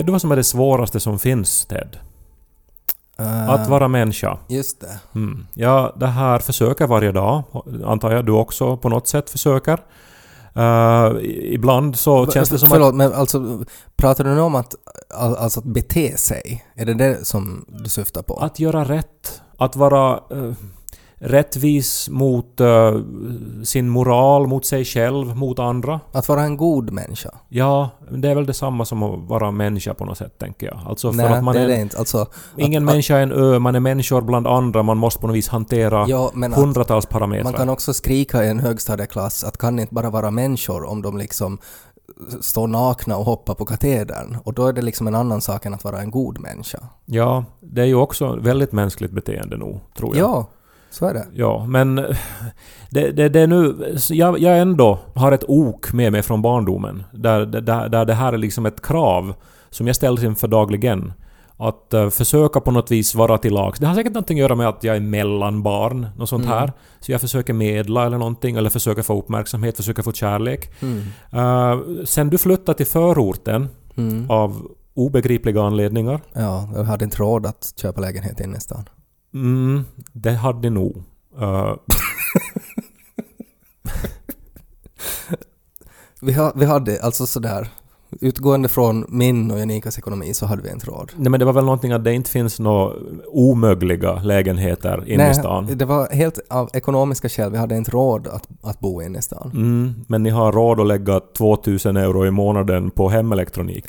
Vet du vad som är det svåraste som finns, Ted? Eh, Att vara människa. Just det. Mm. Jag det här försöker varje dag. Antar jag du också på något sätt försöker. Eh, i- ibland så känns det som att... Förlåt, men alltså pratar du nu om att, all- alltså att bete sig? Är det det som du syftar på? Att göra rätt. Att vara eh, rättvis mot eh, sin moral, mot sig själv, mot andra. Att vara en god människa? Ja, det är väl detsamma som att vara människa på något sätt, tänker jag. Alltså för Nej, att man det är det inte. Alltså, Ingen att, människa är en ö, man är människor bland andra, man måste på något vis hantera Ja, att hundratals parametrar. man kan också skrika i en högstadieklass att kan inte bara vara människor om de liksom står nakna och hoppar på katedern. Och då är det liksom en annan sak än att vara en god människa. Ja, det är ju också väldigt mänskligt beteende nog, tror jag. Ja, så är det. Ja, men det, det, det är nu... Jag, jag ändå har ett ok med mig från barndomen. Där, där, där det här är liksom ett krav som jag ställs inför dagligen. Att eh, försöka på något vis vara till lags. Det har säkert någonting att göra med att jag är mellanbarn, något sånt Mm. här. Så jag försöker medla eller någonting, eller försöker få uppmärksamhet, försöker få kärlek. Mm. Uh, sen du flyttade till förorten Mm. av obegripliga anledningar. Ja, jag hade inte råd att köpa lägenhet inne i stan. Mm, det hade nog. Eh, Vi, ha, vi hade alltså sådär, utgående från min och Janikas ekonomi så hade vi inte råd. Nej men det var väl någonting att det inte finns några omöjliga lägenheter inne i stan. det var helt av ekonomiska skäl. Vi hade inte råd att, att bo inne i stan. Mm, men ni har råd att lägga 2000 euro i månaden på hemelektronik.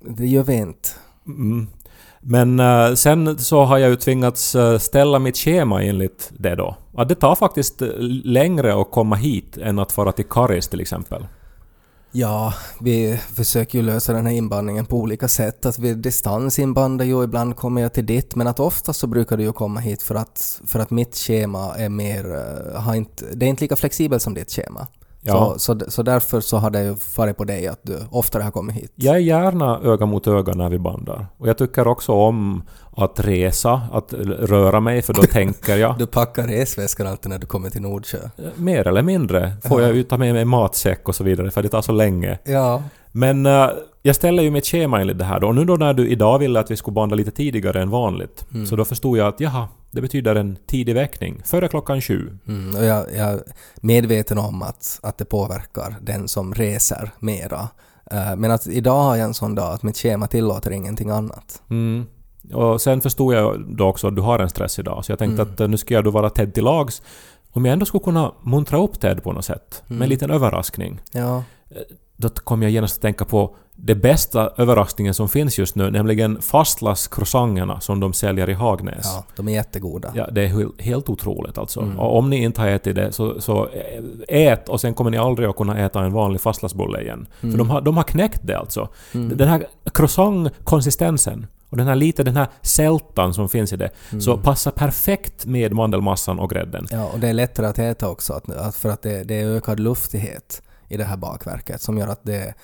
Det gör vi inte. Mm. Men uh, sen så har jag ju tvingats eh, ställa mitt schema enligt det då. Att det tar faktiskt eh, längre att komma hit än att fara till Karis till exempel. Ja, vi försöker ju lösa den här inbandningen på olika sätt. Att vi distansinbandar ju, ibland kommer jag till ditt, men att oftast så brukar du ju komma hit för att, för att mitt schema är mer, har inte, det är inte lika flexibelt som ditt schema. Ja. Så, så, så därför så har det ju farit på dig att du oftare har kommit hit. Jag är gärna öga mot öga när vi bandar. Och jag tycker också om att resa, att röra mig, för då tänker jag. Du packar resväskan alltid när du kommer till Nordsjö. Mer eller mindre får Ja. jag ju ta med mig matsäck och så vidare, för det tar så länge. Ja, Men eh, jag ställer ju mitt schema enligt det här då. Och nu då när du idag ville att vi skulle banda lite tidigare än vanligt, Mm. så då förstod jag att jaha, det betyder en tidig väckning. Före klockan sju. mm, och jag, jag är medveten om att, att det påverkar den som reser mera. Eh, Men att idag har jag en sån dag att mitt schema tillåter ingenting annat. Mm. Och sen förstod jag då också att du har en stress idag, så jag tänkte Mm. att eh, nu ska jag då vara Ted till lags. Om jag ändå skulle kunna muntra upp Ted på något sätt, med en Mm. liten överraskning. Ja, Då kom jag genast att tänka på det bästa överraskningen som finns just nu, nämligen fastlagscroissangerna som de säljer i Hagnäs. ja de är jättegoda. Ja, det är helt- otroligt alltså. Mm. Och om ni inte har ätit det så, så ät och sen kommer ni aldrig att kunna äta en vanlig fastlagsbulle igen. För Mm. de har, de har knäckt det alltså. Mm. Den här croissant-konsistensen och den här lite den här sältan som finns i det, Mm. så passar perfekt med mandelmassan och grädden. Ja, och det är lättare att äta också för att det, det är ökad luftighet i det här bakverket som gör att det,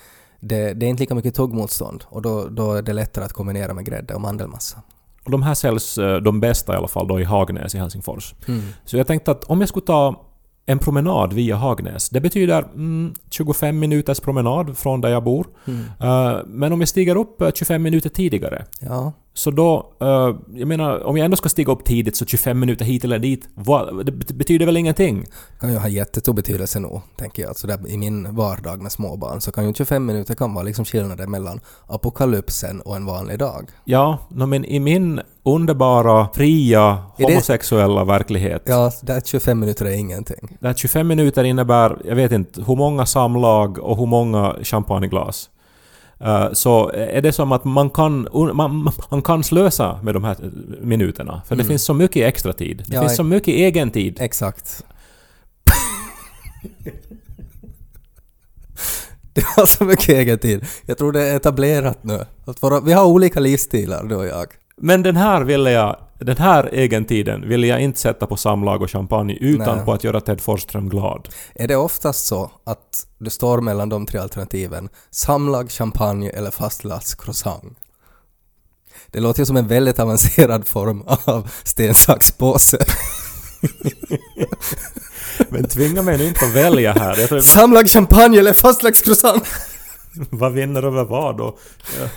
det, det är inte lika mycket tuggmotstånd och då, då är det lättare att kombinera med grädde och mandelmassa. Och de här säljs eh, de bästa i alla fall då i Hagnäs i Helsingfors. Mm. Så jag tänkte att om jag skulle ta en promenad via Hagnäs, det betyder mm, 25 minuters promenad från där jag bor. Mm. Eh, men om jag stiger upp eh, 25 minuter tidigare, Ja, så då... eh, jag menar, om jag ändå ska stiga upp tidigt så 25 minuter hit eller dit, vad, det bet- betyder väl ingenting? kan ju ha jättestor betydelse nog, tänker jag. Så där, I min vardag med småbarn så kan ju 25 minuter kan vara liksom skillnaden mellan apokalypsen och en vanlig dag. Ja, no, men i min underbara, fria, Är det- homosexuella verklighet, Ja, där 25 minuter är ingenting. där 25 minuter innebär, jag vet inte, hur många samlag och hur många champagneglas. Eh, så är det som att man kan, man, man kan slösa med de här minuterna. För det Mm. finns så mycket extra tid. Det Ja, finns så mycket egen tid. Exakt. Det har så mycket egen tid. Jag tror det är etablerat nu. Vi har olika livsstilar, du och jag. Men den här ville jag, den här egentiden ville jag inte sätta på samlag och champagne utan Nej. på att göra Ted Forsström glad. Är det oftast så att du står mellan de tre alternativen samlag, champagne eller fastlagscroissant? Det låter ju som en väldigt avancerad form av sten, sax, påse. Men tvinga mig nu inte att välja här. Jag tror, Samlag, champagne eller fastlagscroissant? vad vinner över vad då? Ja.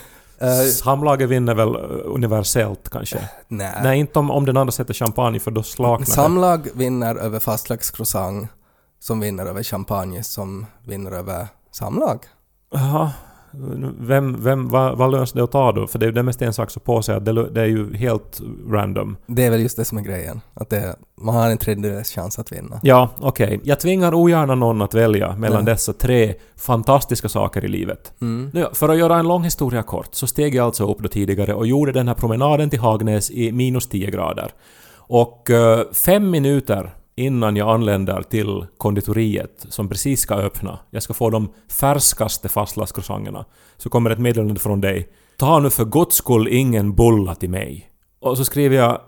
Eh, Samlaget vinner väl eh, universellt kanske? nej. Nej, inte om, om den andra sätter champagne för då slaknar det. Samlag vinner över fastlagskroissant som vinner över champagne som vinner över samlag. Jaha. Vem, vem, vad, vad löns det att ta då? För det är ju det med sten, sax och påse att det, det är ju helt random. Det är väl just det som är grejen. Att det, man har en tredjedels chans att vinna. Ja, okej. Jag tvingar ogärna någon att välja mellan Nej. dessa tre fantastiska saker i livet. Mm. Nu, för att göra en lång historia kort så steg jag alltså upp då tidigare och gjorde den här promenaden till Hagnäs i minus 10 grader. Och eh, fem minuter innan jag anländer till konditoriet som precis ska öppna, jag ska få de färskaste fastlagscroissanterna, så kommer ett meddelande från dig. Ta nu för guds skull ingen bulla till mig. Och så skriver jag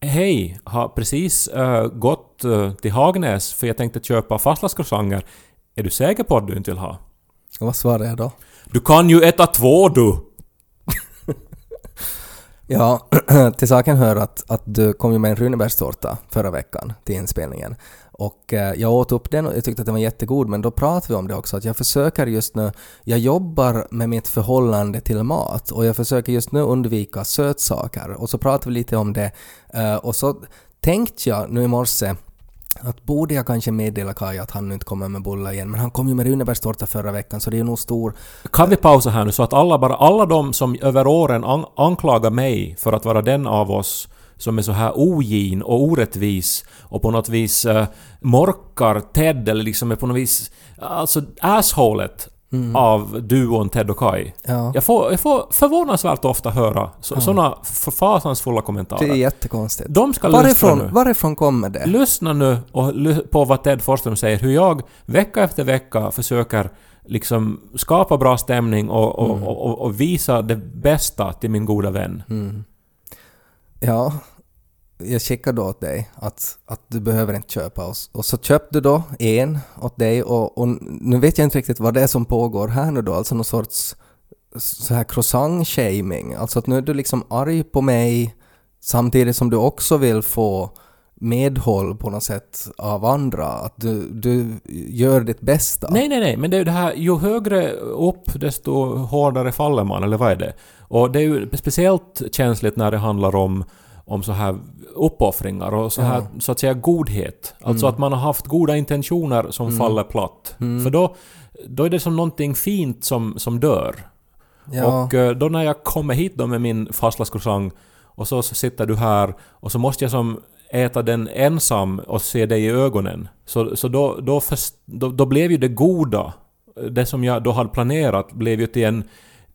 Hej, har precis eh, gått eh, till Hagnäs för jag tänkte köpa fastlagscroissanter. Är du säker på att du inte vill ha? Och vad svarar jag då? Du kan ju äta två du! Ja, till saken hör att, att du kom ju med en runebärstårta förra veckan till inspelningen. Och eh, jag åt upp den och jag tyckte att den var jättegod, men då pratade vi om det också, att jag försöker just nu, jag jobbar med mitt förhållande till mat och jag försöker just nu undvika sötsaker. Och så pratade vi lite om det. Eh, och så tänkte jag nu i morse att borde jag kanske meddela Kaj att han nu inte kommer med bullar igen, men han kom ju med Runebergstårta förra veckan så det är ju nog stor Kan vi pausa här nu så att alla bara, alla de som över åren an, anklagar mig för att vara den av oss som är så här ogin och orättvis och på något vis uh, morkar Ted eller liksom är på något vis alltså assholet av duon Ted och Kai. Ja. Jag får, jag får förvånansvärt ofta höra så, såna fasansfulla kommentarer. Det är jättekonstigt. De ska Varifrån, nu. varifrån kommer det? Lyssna nu och på vad Ted Forsström säger, hur jag vecka efter vecka försöker liksom skapa bra stämning och, och, och, och, och visa det bästa till min goda vän. Mm. Ja, jag skickade då åt dig att, att du behöver inte köpa oss. Och så köpte du då en åt dig och, och nu vet jag inte riktigt vad det är som pågår här nu då, alltså någon sorts så här croissant-shaming. Alltså att nu är du liksom arg på mig samtidigt som du också vill få medhåll på något sätt av andra. Att du, du gör ditt bästa. Nej, nej, nej, men det är ju det här, ju högre upp desto hårdare faller man, eller vad är det? Och det är ju speciellt känsligt när det handlar om om så här uppoffringar och så här, Ja. så att säga godhet. Alltså att man har haft goda intentioner som faller platt. För då, då är det som någonting fint som, som dör. Ja. Och eh, då när jag kommer hit då med min fastlagscroissant och så, så sitter du här och så måste jag som äta den ensam och se dig i ögonen. Så, så då, då, först, då, då blev ju det goda, det som jag då hade planerat, blev ju till en,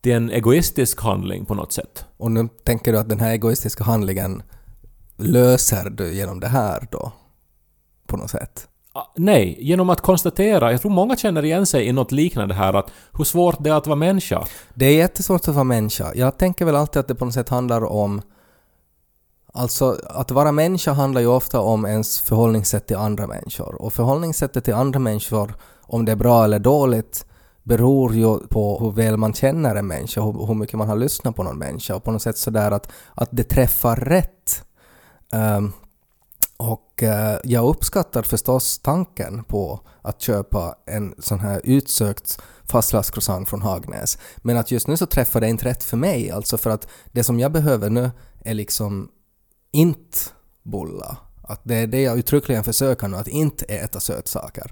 till en egoistisk handling på något sätt. Och nu tänker du att den här egoistiska handlingen löser du genom det här då? På något sätt? Ah, Nej, genom att konstatera, jag tror många känner igen sig i något liknande här, att hur svårt det är att vara människa. Det är jättesvårt att vara människa. Jag tänker väl alltid att det på något sätt handlar om... Alltså, att vara människa handlar ju ofta om ens förhållningssätt till andra människor. Och förhållningssättet till andra människor, om det är bra eller dåligt, beror ju på hur väl man känner en människa, hur, hur mycket man har lyssnat på någon människa och på något sätt sådär att, att det träffar rätt. Um, och uh, jag uppskattar förstås tanken på att köpa en sån här utsökt fastlagscroissant från Hagnäs. Men att just nu så träffar det inte rätt för mig, alltså för att det som jag behöver nu är liksom inte bulla. Att det är det jag uttryckligen försöker nu, att inte äta sötsaker.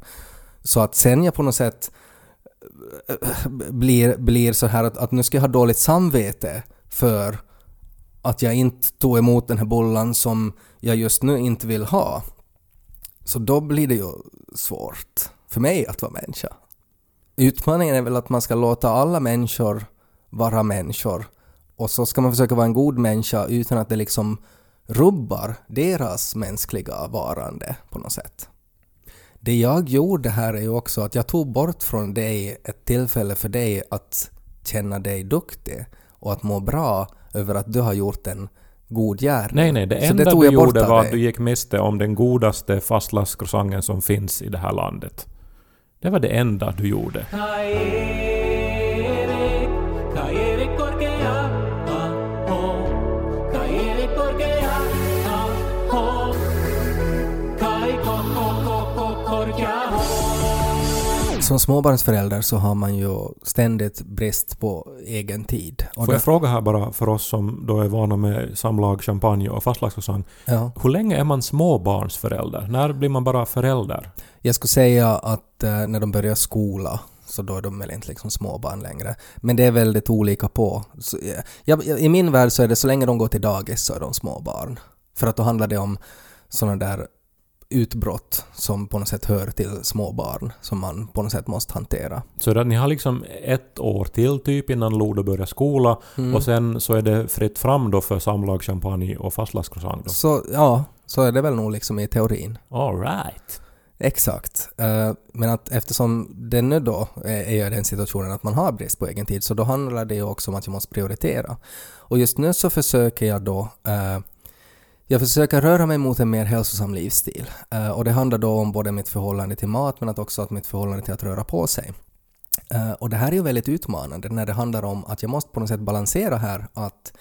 Så att sen jag på något sätt blir, blir så här att, att nu ska jag ha dåligt samvete för att jag inte tog emot den här bullan som jag just nu inte vill ha. Så då blir det ju svårt för mig att vara människa. Utmaningen är väl att man ska låta alla människor vara människor och så ska man försöka vara en god människa utan att det liksom rubbar deras mänskliga varande på något sätt. Det jag gjorde här är ju också att jag tog bort från dig ett tillfälle för dig att känna dig duktig och att må bra över att du har gjort en god gärning. Nej, nej, det Så enda tog du gjorde var att du gick miste om den godaste fastlagscroissanten som finns i det här landet. Det var det enda du gjorde. Som småbarnsförälder så har man ju ständigt brist på egen tid. Och Får jag fråga här bara för oss som då är vana med samlag, champagne och fastlagscroissant. ja. Hur länge är man småbarnsförälder? När blir man bara förälder? Jag skulle säga att eh, när de börjar skola så då är de väl inte liksom småbarn längre. Men det är väldigt olika på. Så, eh, jag, I min värld så är det så länge de går till dagis så är de småbarn. För att då handlar det om sådana där utbrott som på något sätt hör till småbarn som man på något sätt måste hantera. Så att ni har liksom ett år till typ innan Lodo börjar skola Mm. och sen så är det fritt fram då för samlag, champagne och fastlagscroissant då? Så ja, så är det väl nog liksom i teorin. All right. Exakt. Eh, Men att eftersom det nu då är i den situationen att man har brist på egen tid så då handlar det ju också om att jag måste prioritera. Och just nu så försöker jag då eh, jag försöker röra mig mot en mer hälsosam livsstil. Eh, och det handlar då om både mitt förhållande till mat men också att mitt förhållande till att röra på sig. Eh, och det här är ju väldigt utmanande när det handlar om att jag måste på något sätt balansera här att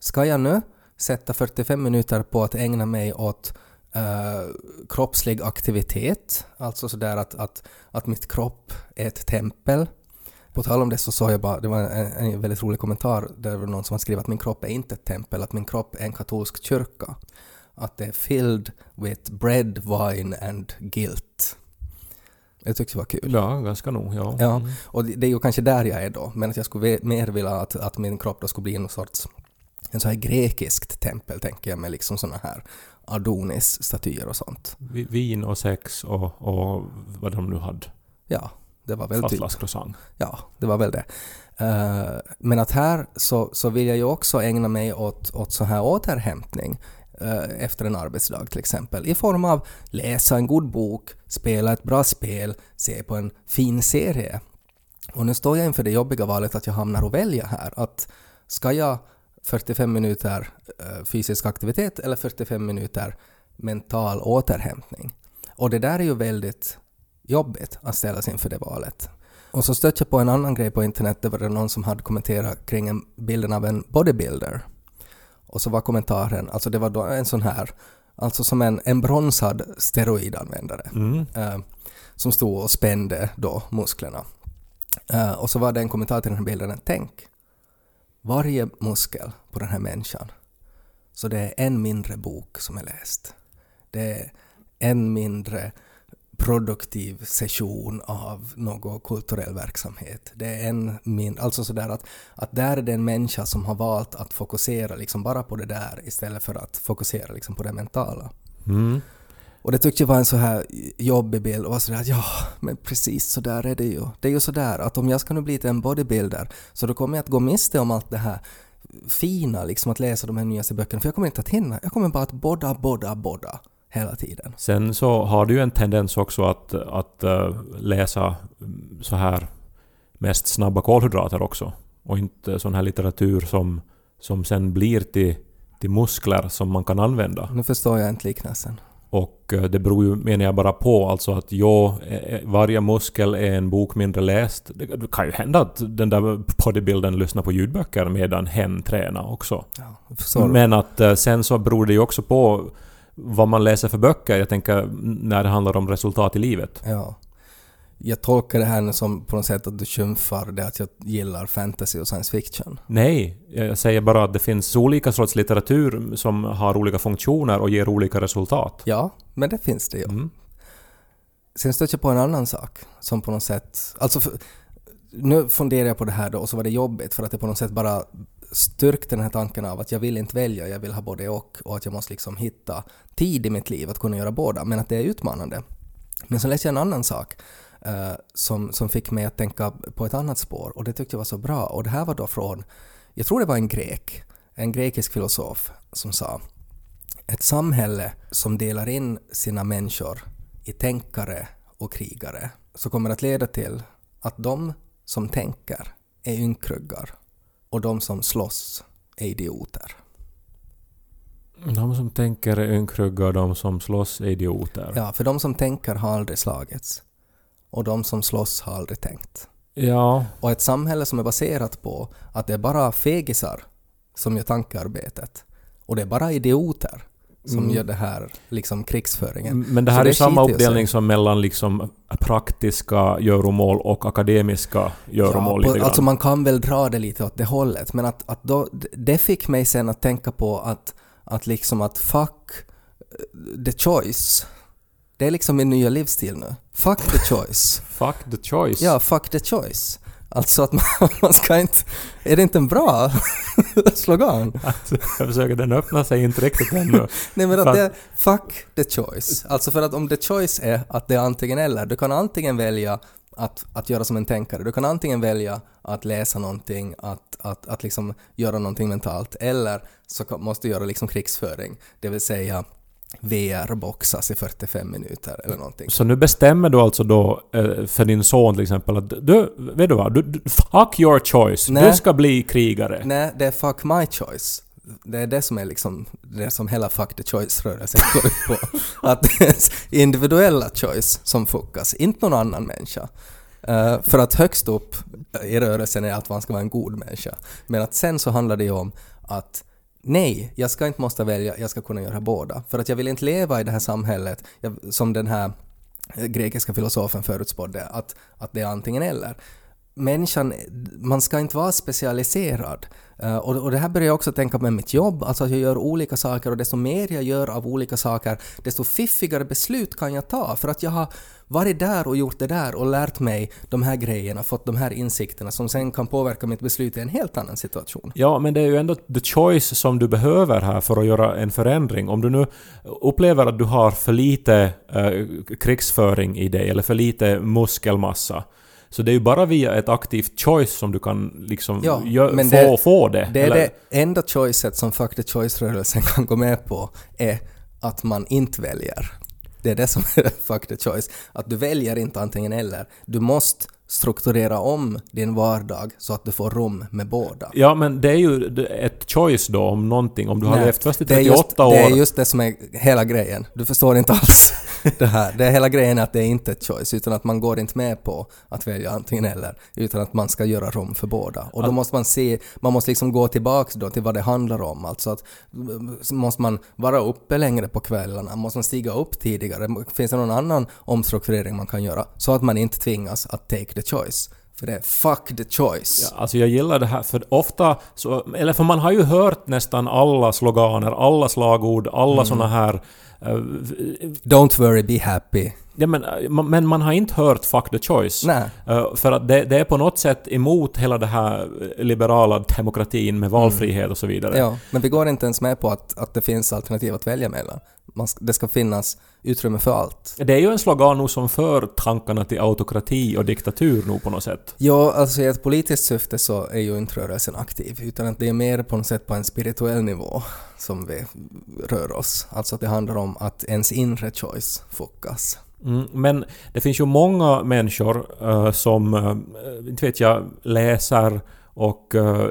ska jag nu sätta 45 minuter på att ägna mig åt Uh, kroppslig aktivitet, alltså sådär att, att, att mitt kropp är ett tempel. På tal om det så sa jag bara, det var en, en väldigt rolig kommentar där det var någon som har skrivit att min kropp är inte ett tempel, att min kropp är en katolsk kyrka. Att det är filled with bread, wine and guilt. Det tyckte jag var kul. Ja, ganska nog. Ja. Ja, Mm. och det det är ju kanske där jag är då, men att jag skulle mer vilja att, att min kropp då skulle bli någon sorts en så här grekiskt tempel, tänker jag, med liksom såna här Adonis-statyer och sånt. Vi- Vin och sex och, och vad de nu hade. Ja, det var väl typ, Fastlagscroissant. ja, det var väl det. Eh, men att här så, så vill jag ju också ägna mig åt, åt så här återhämtning eh, efter en arbetsdag till exempel, i form av läsa en god bok, spela ett bra spel, se på en fin serie. Och nu står jag inför det jobbiga valet att jag hamnar och välja här. Att ska jag 45 minuter eh, fysisk aktivitet eller 45 minuter mental återhämtning? Och det där är ju väldigt jobbigt att ställa sig inför det valet. Och så stötte jag på en annan grej på internet, det var det någon som hade kommenterat kring en, bilden av en bodybuilder. Och så var kommentaren, alltså det var då en sån här, alltså som en, en bronsad steroidanvändare Mm. eh, som stod och spände då musklerna. Eh, och så var det en kommentar till den här bilden, tänk, varje muskel på den här människan, så det är en mindre bok som är läst. Det är en mindre produktiv session av någon kulturell verksamhet. Det är en min, alltså sådär att, att där är det en människa som har valt att fokusera liksom bara på det där istället för att fokusera liksom på det mentala. Mm. Och det tyckte jag var en så här jobbig bild och var sådär att ja, men precis så där är det ju. Det är ju sådär att om jag ska nu bli till en bodybuilder så då kommer jag att gå miste om allt det här fina, liksom att läsa de här nyaste böckerna, för jag kommer inte att hinna. Jag kommer bara att bodda, bodda, bodda hela tiden. Sen så har du ju en tendens också att, att eh, läsa så här mest snabba kolhydrater också. Och inte sån här litteratur som, som sen blir till, till muskler som man kan använda. Nu förstår jag inte liknelsen. Och eh, det beror ju, menar jag, bara på alltså att ja, eh, varje muskel är en bok mindre läst. Det kan ju hända att den där bodybuildern lyssnar på ljudböcker medan hen tränar också. Ja. Men att sen så beror det ju också på vad man läser för böcker. Jag tänker när det handlar om resultat i livet. Ja. Jag tolkar det här som på något sätt att du skymfar det att jag gillar fantasy och science fiction. Nej, jag säger bara att det finns olika sorts litteratur som har olika funktioner och ger olika resultat. Ja, men det finns det ju. Mm. Sen stötte jag på en annan sak som på något sätt... Alltså, för, nu funderar jag på det här då och så var det jobbigt för att det på något sätt bara styrkt den här tanken av att jag vill inte välja, jag vill ha både och och att jag måste liksom hitta tid i mitt liv att kunna göra båda, men att det är utmanande. Men så läste jag en annan sak eh, som, som fick mig att tänka på ett annat spår och det tyckte jag var så bra och det här var då från, jag tror det var en grek, en grekisk filosof som sa ett samhälle som delar in sina människor i tänkare och krigare så kommer att leda till att de som tänker är ynkryggar och de som slåss är idioter. De som tänker är ynkryggar, de som slåss är idioter. Ja, för de som tänker har aldrig slagits och de som slåss har aldrig tänkt. ja. Och ett samhälle som är baserat på att det är bara fegisar som gör tankearbetet och det är bara idioter som Mm. gör det här liksom krigsföringen. Men det Så här det är samma ju sig. uppdelning som mellan liksom praktiska göromål och akademiska göromål på- lite grann. alltså man kan väl dra det lite åt det hållet, men att, att då, det fick mig sen att tänka på att, att liksom att fuck eh, the choice. Det är liksom min nya livsstil nu. Fuck the choice. Fuck the choice. Ja, fuck the choice. Alltså att man, man ska inte... Är det inte en bra slogan? Alltså, jag försöker, den öppnar sig inte riktigt ännu. Nej men att det fuck the choice. Alltså för att om the choice är att det är antingen eller, du kan antingen välja att, att göra som en tänkare, du kan antingen välja att läsa någonting, att, att, att liksom göra någonting mentalt, eller så måste du göra liksom krigsföring, det vill säga VR-boxas i 45 minuter eller någonting. Så nu bestämmer du alltså då eh, för din son till exempel att du, vet du vad? Du, du, fuck your choice. Nej. Du ska bli krigare. Nej, det är fuck my choice. Det är det som är liksom, det som hela fuck the choice-rörelsen går ut på. Att det är individuella choice som fuckas, inte någon annan människa. Eh, för att högst upp i rörelsen är att man ska vara en god människa. Men att sen så handlar det ju om att nej, jag ska inte måste välja, jag ska kunna göra båda. För att jag vill inte leva i det här samhället jag, som den här eh, grekiska filosofen förutspådde, att, att det är antingen eller människan, man ska inte vara specialiserad. Uh, och, och det här börjar jag också tänka med mitt jobb, alltså att jag gör olika saker och desto mer jag gör av olika saker, desto fiffigare beslut kan jag ta för att jag har varit där och gjort det där och lärt mig de här grejerna, fått de här insikterna som sen kan påverka mitt beslut i en helt annan situation. Ja, men det är ju ändå the choice som du behöver här för att göra en förändring. Om du nu upplever att du har för lite eh, krigsföring i dig eller för lite muskelmassa så det är ju bara via ett aktivt choice som du kan liksom Ja, gö- men få, det- få det. Det är eller? det enda choicet som Fuck the Choice-rörelsen kan gå med på är att man inte väljer. Det är det som är Fuck the Choice. Att du väljer inte antingen eller. Du måste strukturera om din vardag så att du får rum med båda. Ja, men det är ju ett choice då om någonting. Om du har Nej, levt först i det är 38 just, år. Det är just det som är hela grejen. Du förstår inte alls det här. Det är hela grejen att det är inte ett choice, utan att man går inte med på att välja antingen eller, utan att man ska göra rum för båda. Och då måste man se, man måste liksom gå tillbaks då till vad det handlar om. Alltså att måste man vara uppe längre på kvällarna, måste man stiga upp tidigare, finns det någon annan omstrukturering man kan göra? Så att man inte tvingas att take the choice. För det är fuck the choice. Ja, alltså jag gillar det här, för ofta så... Eller för man har ju hört nästan alla sloganer, alla slagord, alla Mm. såna här... eh, Don't worry, be happy. ja, men, eh, man- men man har inte hört 'fuck the choice'. Nej. Eh, för att det, det är på något sätt emot hela det här liberala demokratin med valfrihet och så vidare. Ja, men vi går inte ens med på att, att det finns alternativ att välja mellan. Man det ska finnas utrymme för allt. Det är ju en slogan som för tankarna till autokrati och diktatur nu på något sätt. Ja, alltså i ett politiskt syfte så är ju inte rörelsen aktiv, utan att det är mer på något sätt på en spirituell nivå som vi rör oss. Alltså att det handlar om att ens inre choice fuckas. Mm, men det finns ju många människor eh, som, uh, inte vet jag, läser och eh,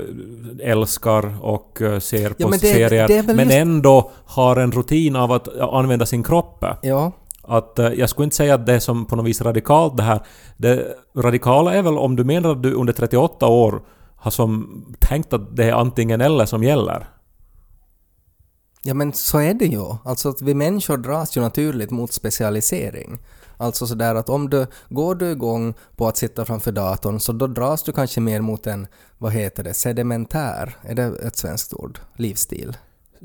älskar och eh, ser på Ja, men det- serier, det men just- ändå har en rutin av att använda sin kropp. Ja, Att, eh, jag skulle inte säga att det är som på något vis radikalt det här. Det radikala är väl om du menar att du under 38 år har som tänkt att det är antingen eller som gäller. Ja men så är det ju. Alltså att vi människor dras ju naturligt mot specialisering. Alltså sådär att om du går du igång på att sitta framför datorn så då dras du kanske mer mot en, vad heter det, sedimentär, är det ett svenskt ord? Livsstil?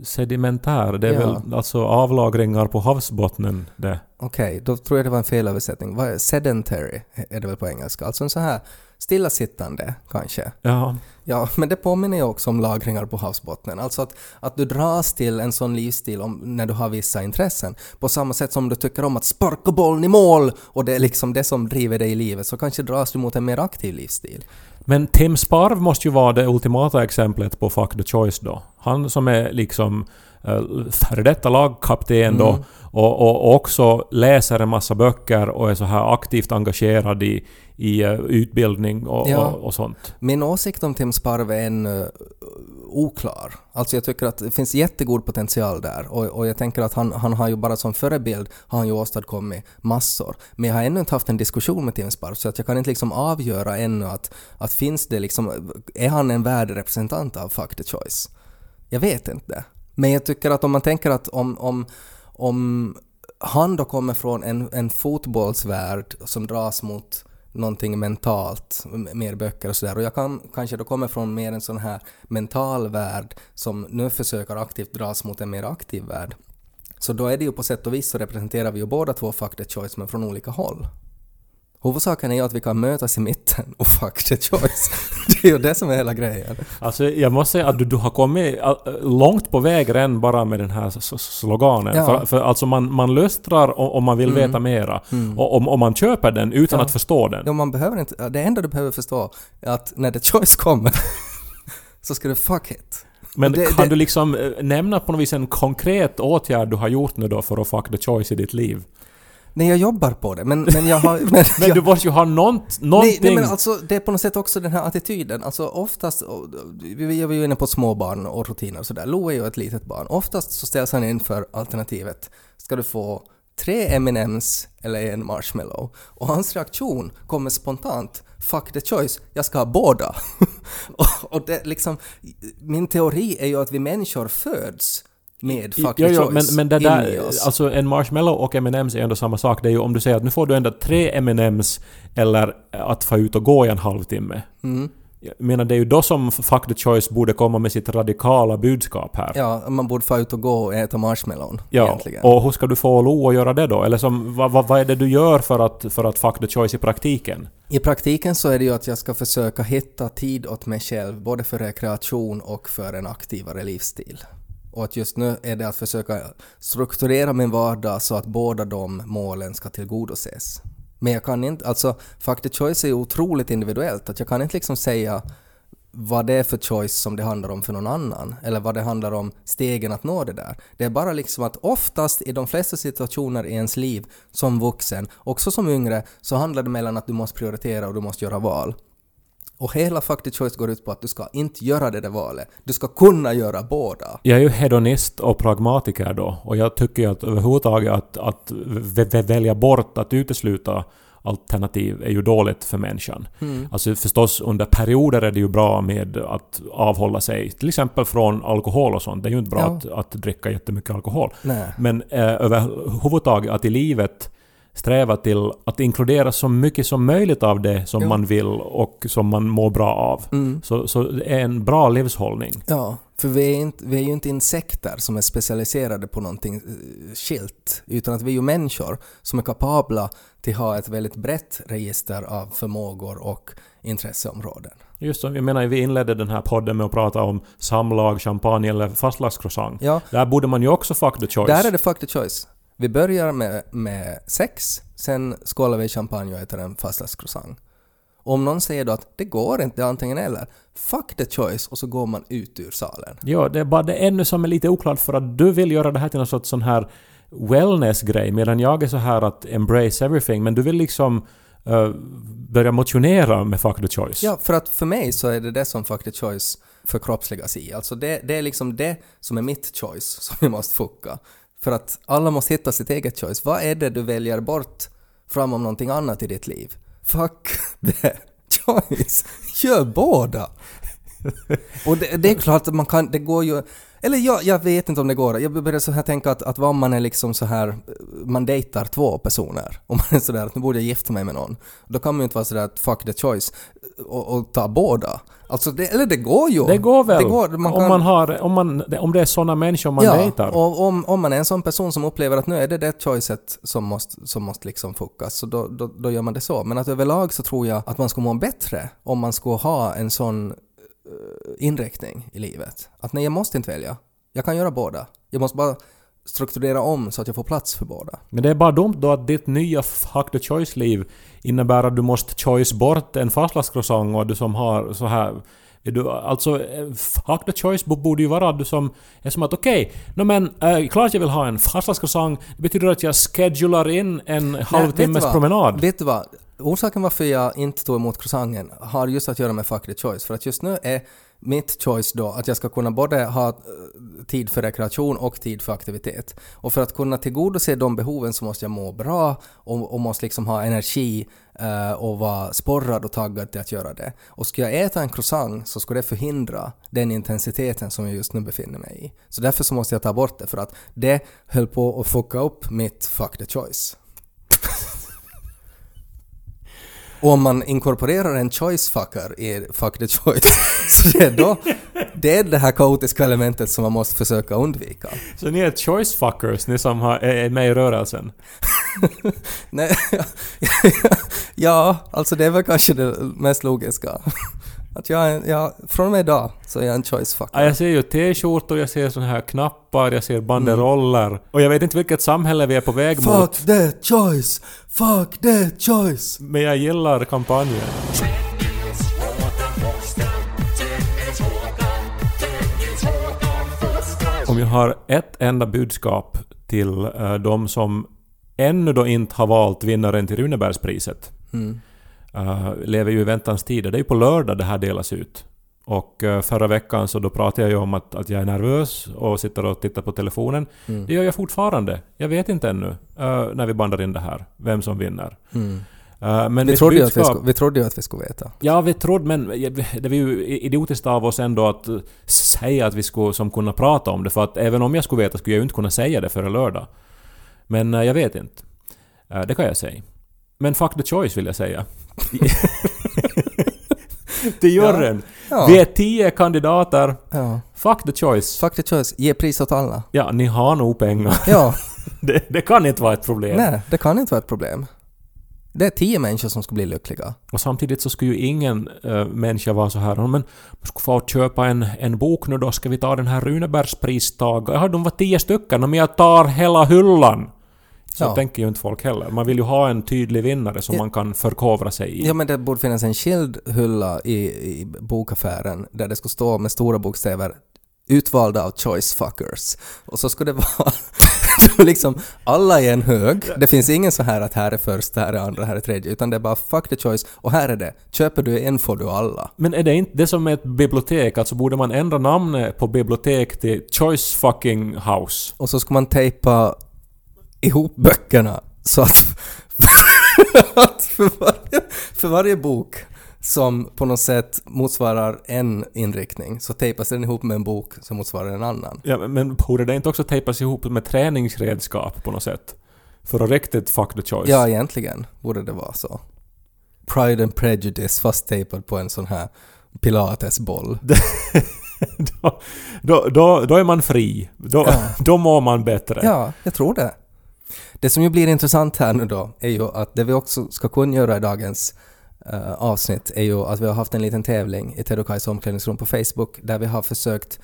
Sedimentär, det är Ja. väl alltså avlagringar på havsbottnen det. Okej, då tror jag det var en felöversättning. Sedentary är det väl på engelska? Alltså en så här stillasittande kanske. Ja. Ja, men det påminner ju också om lagringar på havsbottnen. Alltså att, att du dras till en sån livsstil om, när du har vissa intressen. På samma sätt som du tycker om att sparka bollen i mål och det är liksom det som driver dig i livet så kanske dras du mot en mer aktiv livsstil. Men Tim Sparv måste ju vara det ultimata exemplet på Fuck the Choice då. Han som är liksom uh, före detta lagkapten då Mm. Och, och, och också läser en massa böcker och är så här aktivt engagerad i, i eh, utbildning och, Ja. och, och sånt. Min åsikt om Tim Sparv är ännu oklar. Alltså jag tycker att det finns jättegod potential där och, och jag tänker att han, han har ju bara som förebild har han ju åstadkommit massor. Men jag har ännu inte haft en diskussion med Tim Sparv så att jag kan inte liksom avgöra ännu att, att finns det liksom, är han en värdig representant av Fuck the Choice? Jag vet inte. Men jag tycker att om man tänker att om, om, om han då kommer från en, en fotbollsvärld som dras mot någonting mentalt, mer böcker och sådär. Och jag kan kanske då kommer från mer en sån här mental värld som nu försöker aktivt dras mot en mer aktiv värld. Så då är det ju på sätt och vis så representerar vi ju båda två fuck the choice men från olika håll. Huvudsaken är ju att vi kan mötas i mitten och fuck the choice. Det är ju det som är hela grejen. Alltså jag måste säga att du, du har kommit äh, långt på väg redan bara med den här sloganen. Ja. För, för alltså man, man lustrar o- om man vill Mm. veta mera. Och om, om man köper den utan Ja. att förstå den. Ja, man behöver inte, det enda du behöver förstå är att när the choice kommer så ska du fuck it. Men det- kan det- du liksom eh, nämna på något vis en konkret åtgärd du har gjort nu då för att fuck the choice i ditt liv? Nej, jag jobbar på det, men, men jag har... Men, Men jag, du måste ju ha nånt, nej, någonting... nej, men alltså det är på något sätt också den här attityden. Alltså oftast, vi vi var ju inne på småbarn och rutiner och sådär. Lo är ju ett litet barn. Oftast så ställs han inför alternativet. Ska du få tre M&M's eller en marshmallow? Och hans reaktion kommer spontant. Fuck the choice, jag ska ha båda. och, och det liksom, min teori är ju att vi människor föds med fuck Jo, the jo, choice men, men det där, alltså en marshmallow och M&M's är ändå samma sak. Det är ju om du säger att nu får du ändå tre M&M's eller att få ut och gå i en halvtimme. Mm. Jag menar det är ju då som Fuck the Choice borde komma med sitt radikala budskap här. Ja, man borde få ut och gå och äta marshmallown Ja, egentligen. och hur ska du få Lo att göra det då? Eller som, vad, vad, vad är det du gör för att, för att Fuck the Choice i praktiken? I praktiken så är det ju att jag ska försöka hitta tid åt mig själv, både för rekreation och för en aktivare livsstil. Och att just nu är det att försöka strukturera min vardag så att båda de målen ska tillgodoses. Men jag kan inte, alltså faktiskt choice är ju otroligt individuellt, att jag kan inte liksom säga vad det är för choice som det handlar om för någon annan, eller vad det handlar om stegen att nå det där. Det är bara liksom att oftast i de flesta situationer i ens liv, som vuxen, också som yngre, så handlar det mellan att du måste prioritera och du måste göra val. Och hela the Choice går ut på att du ska inte göra det där valet. Du ska kunna göra båda. Jag är ju hedonist och pragmatiker då och jag tycker att överhuvudtaget att, att välja bort, att utesluta alternativ är ju dåligt för människan. Mm. Alltså förstås under perioder är det ju bra med att avhålla sig till exempel från alkohol och sånt. Det är ju inte bra Ja. att, att dricka jättemycket alkohol. Nej. Men eh, överhuvudtaget att i livet sträva till att inkludera så mycket som möjligt av det som Ja. man vill och som man mår bra av. Mm. Så, så det är en bra livshållning. Ja, för vi är, inte, vi är ju inte insekter som är specialiserade på någonting eh, skilt, utan att vi är ju människor som är kapabla till att ha ett väldigt brett register av förmågor och intresseområden. Just som, jag menar, vi inledde den här podden med att prata om samlag, champagne eller fastlagscroissant. Ja, Där borde man ju också fuck the choice. där är det fuck the choice. Vi börjar med, med sex, sen skålar vi i champagne och äter en fastlagscroissant. Om någon säger då att det går inte, det är antingen eller, fuck the choice och så går man ut ur salen. Ja, det är bara det ännu som är lite oklart för att du vill göra det här till någon sorts sån här wellness-grej medan jag är så här att embrace everything men du vill liksom eh, börja motionera med fuck the choice. Ja, för att för mig så är det det som fuck the choice förkroppsligas i. Alltså det, det är liksom det som är mitt choice som vi måste fucka. För att alla måste hitta sitt eget choice. Vad är det du väljer bort fram om någonting annat i ditt liv? Fuck the choice. Gör båda! Och det, det är klart att man kan, det går ju... Eller jag, jag vet inte om det går. Jag börjar så här tänka att, att vad om man är liksom så här, man dejtar två personer och man är sådär att nu borde jag gifta mig med någon. Då kan man ju inte vara sådär att fuck the choice och, och ta båda. Alltså det, eller det går ju. Det går väl? Det går, man om, kan, man har, om, man, om det är såna människor man ja, dejtar. och om, om man är en sån person som upplever att nu är det det choicet som måste, som måste liksom fuckas, så då, då, då gör man det så. Men att överlag så tror jag att man skulle må bättre om man skulle ha en sån inriktning i livet. Att nej, jag måste inte välja. Jag kan göra båda. Jag måste bara strukturera om så att jag får plats för båda. Men det är bara dumt då att ditt nya fuck the choice-liv innebär att du måste choice bort en fastlagscroissant och du som har så här... är Du, alltså, eh, fuck the choice bo- borde ju vara att du som är som att okej, no men äh, klart jag vill ha en fastlagscroissant. Det betyder att jag schedular in en halvtimmes promenad. Vet du vad? Orsaken varför jag inte tog emot croissanten har just att göra med fuck the choice. För att just nu är mitt choice då att jag ska kunna både ha eh, tid för rekreation och tid för aktivitet. Och för att kunna tillgodose de behoven så måste jag må bra och, och måste liksom ha energi eh, och vara sporrad och taggad till att göra det. Och ska jag äta en croissant så ska det förhindra den intensiteten som jag just nu befinner mig i. Så därför så måste jag ta bort det för att det höll på att fucka upp mitt fuck the choice. Och om man inkorporerar en choice fucker i fuck the choice, så det är då det är det här kaotiska elementet som man måste försöka undvika. Så ni är choice fuckers, ni som har, är är med i rörelsen? Nej, ja, alltså det är väl kanske det mest logiska. Att jag, är- jag, från och med idag så är jag en choice Ja, fucker. jag ser ju t-skjortor, jag ser såna här knappar, jag ser banderoller. Och jag vet inte vilket samhälle vi är på väg mot. Fuck the choice! Fuck the choice! Men jag gillar kampanjen. Om jag har ett enda budskap till uh, de som ännu då inte har valt vinnaren till Runebergspriset. Mm. Uh, lever ju i väntans tider. Det är ju på lördag det här delas ut. Och uh, förra veckan så då pratade jag ju om att, att jag är nervös och sitter och tittar på telefonen. Mm. Det gör jag fortfarande. Jag vet inte ännu uh, när vi bandar in det här, vem som vinner. Mm. Men Vi, trodde att vi, budskap- skulle, vi trodde ju att vi skulle veta. Ja, vi trodde, men det var ju idiotiskt av oss ändå att eh, säga att vi skulle som kunna prata om det, för att även om jag skulle veta skulle jag ju inte kunna säga det före lördag. Men eh, jag vet inte. Eh, Det kan jag säga. Men fuck the choice vill jag säga. Till juryn. Ja. Vi är tio kandidater. ja. Fuck the choice. Fuck the choice, ge pris åt alla. Ja, ni har nog pengar. Ja, Det, det kan inte vara ett problem. nej, det kan inte vara ett problem. Det är tio människor som ska bli lyckliga. Och samtidigt så skulle ju ingen äh, människa vara så här "Ja, men man skulle få köpa en, en bok nu då, ska vi ta den här Runebergspristagaren? Ja, de var tio stycken, men jag tar hela hyllan! Så Ja. tänker ju inte folk heller. Man vill ju ha en tydlig vinnare som Ja. man kan förkovra sig i. Ja men det borde finnas en skild hylla i, i bokaffären där det skulle stå med stora bokstäver utvalda av choice fuckers. Och så skulle det vara liksom alla i en hög. Det finns ingen så här att här är först, här är andra, här är tredje, utan det är bara fuck the choice och här är det. Köper du en får du alla. Men är det inte det som är ett bibliotek? Alltså borde man ändra namnet på bibliotek till Choice fucking House? Och så ska man tejpa ihop böckerna så att, att för, varje, för varje bok som på något sätt motsvarar en inriktning så tejpas den ihop med en bok som motsvarar en annan. Ja, men borde det inte också tejpas ihop med träningsredskap på något sätt? För att riktigt fuck the choice? Ja, egentligen borde det vara så. Pride and Prejudice fast tejpad på en sån här pilatesboll. då, då, då, då är man fri. Då, Ja. då mår man bättre. Ja, jag tror det. Det som ju blir intressant här nu då är ju att det vi också ska kunna göra i dagens uh, avsnitt är ju att vi har haft en liten tävling i Ted omklädningsrum på Facebook där vi har försökt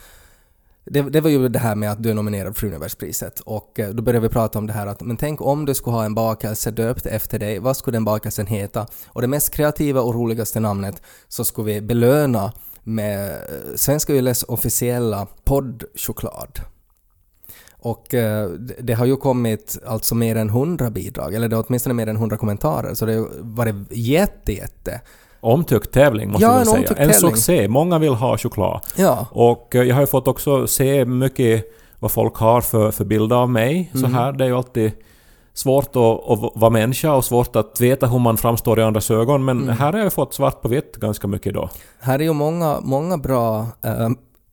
det, det var ju det här med att du är nominerad för Universpriset och eh, då började vi prata om det här att men tänk om du skulle ha en bakelse döpt efter dig, vad skulle den bakelsen heta? Och det mest kreativa och roligaste namnet så skulle vi belöna med eh, Svenska Yles officiella poddchoklad. Och eh, det- har ju kommit alltså mer än 100 bidrag, eller det är åtminstone mer än 100 kommentarer, så det har varit jätte, jätte. Omtyckt tävling måste Ja, jag en säga. En succé. Många vill ha choklad. Ja. Och eh, jag har ju fått också se mycket vad folk har för, för bilder av mig. Så Mhm. här, det är ju alltid svårt att, att vara människa och svårt att veta hur man framstår i andras ögon. Men Mm. här har jag fått svart på vitt ganska mycket då. Här är ju många, många bra eh,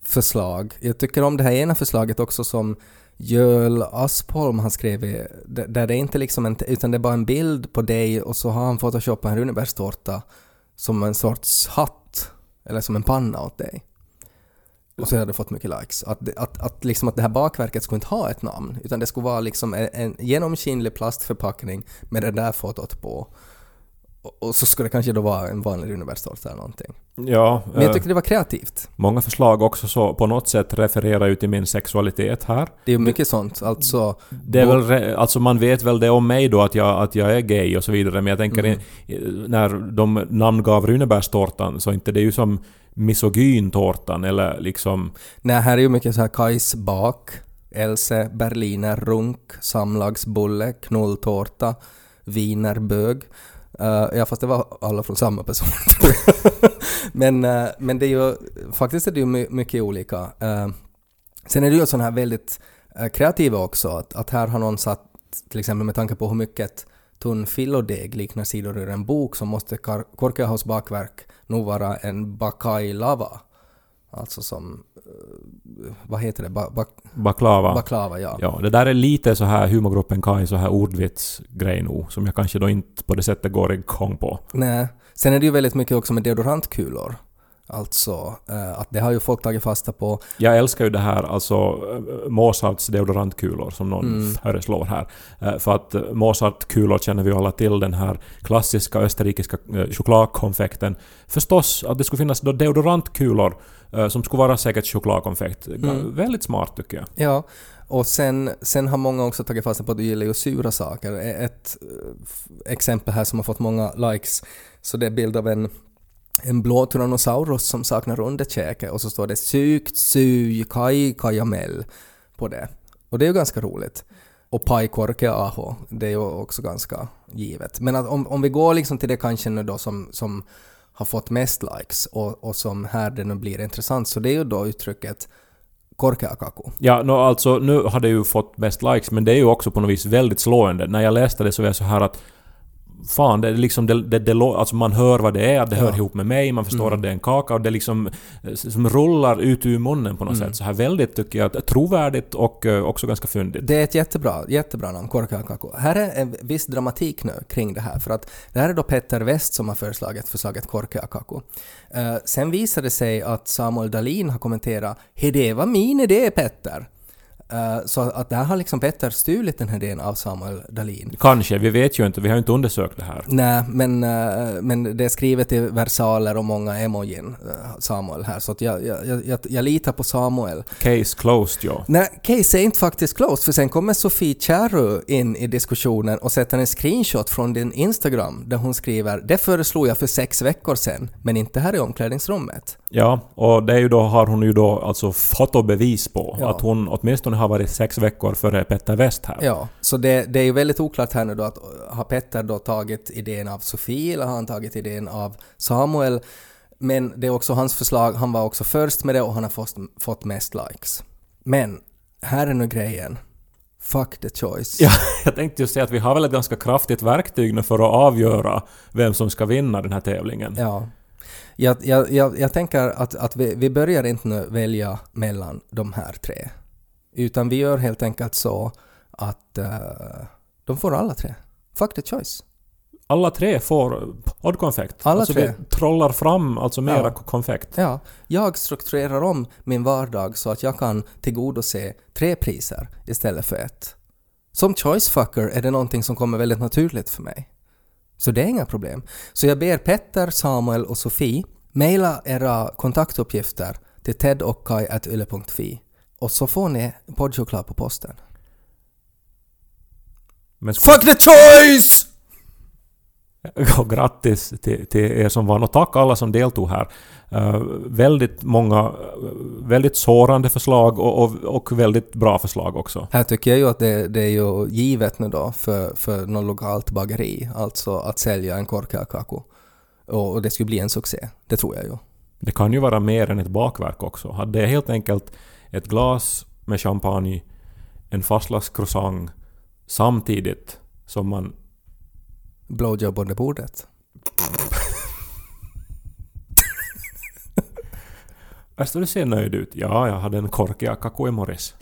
förslag. Jag tycker om det här ena förslaget också som Jöl Aspholm har skrivit, där där det är inte liksom en, utan det är bara en bild på dig och så har han photoshopat en runebärstårta som en sorts hatt, eller som en panna åt dig. Och så hade det fått mycket likes. Att, det- att, att, liksom att det här bakverket skulle inte ha ett namn, utan det skulle vara liksom en, en genomskinlig plastförpackning med det där fotot på. Och, så skulle det kanske då vara en vanlig runebärstårta eller någonting. Ja, Men jag eh, tyckte det var kreativt. många förslag också så på något sätt refererar ju till min sexualitet här. Det är ju mycket sånt. Alltså, Det är väl, alltså man vet väl det om mig då att jag, att jag är gay och så vidare men jag tänker Mm. i, i- när de namngav Runebärstårtan så inte det är ju som misogyn-tårtan eller liksom... nej, här är ju mycket så här Kajs bak, Else, Berliner, runk, samlagsbulle, knulltårta, wienerbög. Uh, ja, fast det var alla från samma person tror jag. men, uh, men det är ju, faktiskt är det ju my- mycket olika. Uh, sen är det ju sådana här väldigt uh, kreativa också, att, att här har någon satt, till exempel med tanke på hur mycket tunn fillodeg liknar sidor ur en bok så måste Kar- bakverk nog vara en bakai lava. Alltså som, uh, vad heter det, ba, ba, Baklava. baklava ja. Ja, det där är lite så här humorgruppen Kai, så här ordvitsgrej nog, som jag kanske då inte på det sättet går igång på. Nej. Sen är det ju väldigt mycket också med deodorantkulor. Alltså eh, att det har ju folk tagit fasta på. Jag älskar ju det här, alltså eh, Mozarts deodorantkulor som någon föreslår här. Eh, För att Mozartkulor känner vi ju alla till, den här klassiska österrikiska chokladkonfekten. Förstås att det skulle finnas då deodorantkulor som skulle vara säkert chokladkonfekt. Mm. Väldigt smart tycker jag. Ja. Och sen, sen har många också tagit fasta på att du gillar ju sura saker. Ett exempel här som har fått många likes, så det är bild av en en blå Tyrannosaurus som saknar underkäke och så står det sykt suj kaj kajamell på det. Och det är ju ganska roligt. Och pajkorke aho, det är ju också ganska givet. Men att om, om vi går liksom till det kanske nu då som, som har fått mest likes och, och som här det nu blir intressant så det är ju då uttrycket korkeakaku. Ja, no, alltså nu har det ju fått mest likes, men det är ju också på något vis väldigt slående. När jag läste det så var jag så här att Fan, det är liksom det, det, det, alltså man hör vad det är, att det hör Ja. ihop med mig, man förstår Mm. att det är en kaka och det liksom eh, som rullar ut ur munnen på något Mm. sätt. Så här väldigt, tycker jag, trovärdigt och eh, också ganska fyndigt. Det är ett jättebra, jättebra namn, Korkeakaku. Här är en viss dramatik nu kring det här, för att det här är då Petter West som har föreslagit förslaget Korkeakaku. Uh, sen visade det sig att Samuel Dalin har kommenterat ”Hej, det var min idé, Petter”. Eh, så att där har liksom Petter stulit den här idén av Samuel Dalin. Kanske, vi vet ju inte, vi har ju inte undersökt det här. Nej, men, eh, men det är skrivet i versaler och många emojin, eh, Samuel här, så att jag, jag, jag, jag, jag litar på Samuel. Case closed, ja. Nej, case är inte faktiskt closed, för sen kommer Sofie Kärru in i diskussionen och sätter en screenshot från din Instagram där hon skriver ”Det föreslog jag för sex veckor sedan, men inte här i omklädningsrummet”. Ja, och det är ju då, har hon ju då alltså fotobevis på. Ja. Att hon åtminstone har varit sex veckor före Petter West här. Ja, så det, det är ju väldigt oklart här nu då att har Petter då tagit idén av Sofie eller har han tagit idén av Samuel? Men det är också hans förslag, han var också först med det och han har fått, fått mest likes. Men, här är nu grejen. Fuck the choice. Ja, jag tänkte ju säga att vi har väl ett ganska kraftigt verktyg nu för att avgöra vem som ska vinna den här tävlingen. Ja. Jag, jag, jag, jag tänker att, att vi, vi börjar inte nu välja mellan de här tre. Utan vi gör helt enkelt så att eh, de får alla tre. Fuck the choice. Alla tre får poddkonfekt. Alla alltså tre. vi trollar fram alltså mera Ja. konfekt. Ja, jag strukturerar om min vardag så att jag kan tillgodose tre priser istället för ett. Som choicefucker är det någonting som kommer väldigt naturligt för mig. Så det är inga problem. Så jag ber Petter, Samuel och Sofie mejla era kontaktuppgifter till tedochkai.yle.fi och så får ni poddchoklad på posten. Men Fuck the choice! och grattis till, till er som vann och tack alla som deltog här. Eh, väldigt många, eh, väldigt sårande förslag och, och, och väldigt bra förslag också. Här tycker jag ju att det, det är ju givet nu då för, för något lokalt bageri, alltså att sälja en korkeakaku. Och, och det skulle bli en succé, det tror jag ju. Det kan ju vara mer än ett bakverk också. Hade jag helt enkelt ett glas med champagne, en fastlagscroissant samtidigt som man... Blowjob under bordet. Alltså du ser nöjd ut. Ja, jag hade en korkig akaku i morse.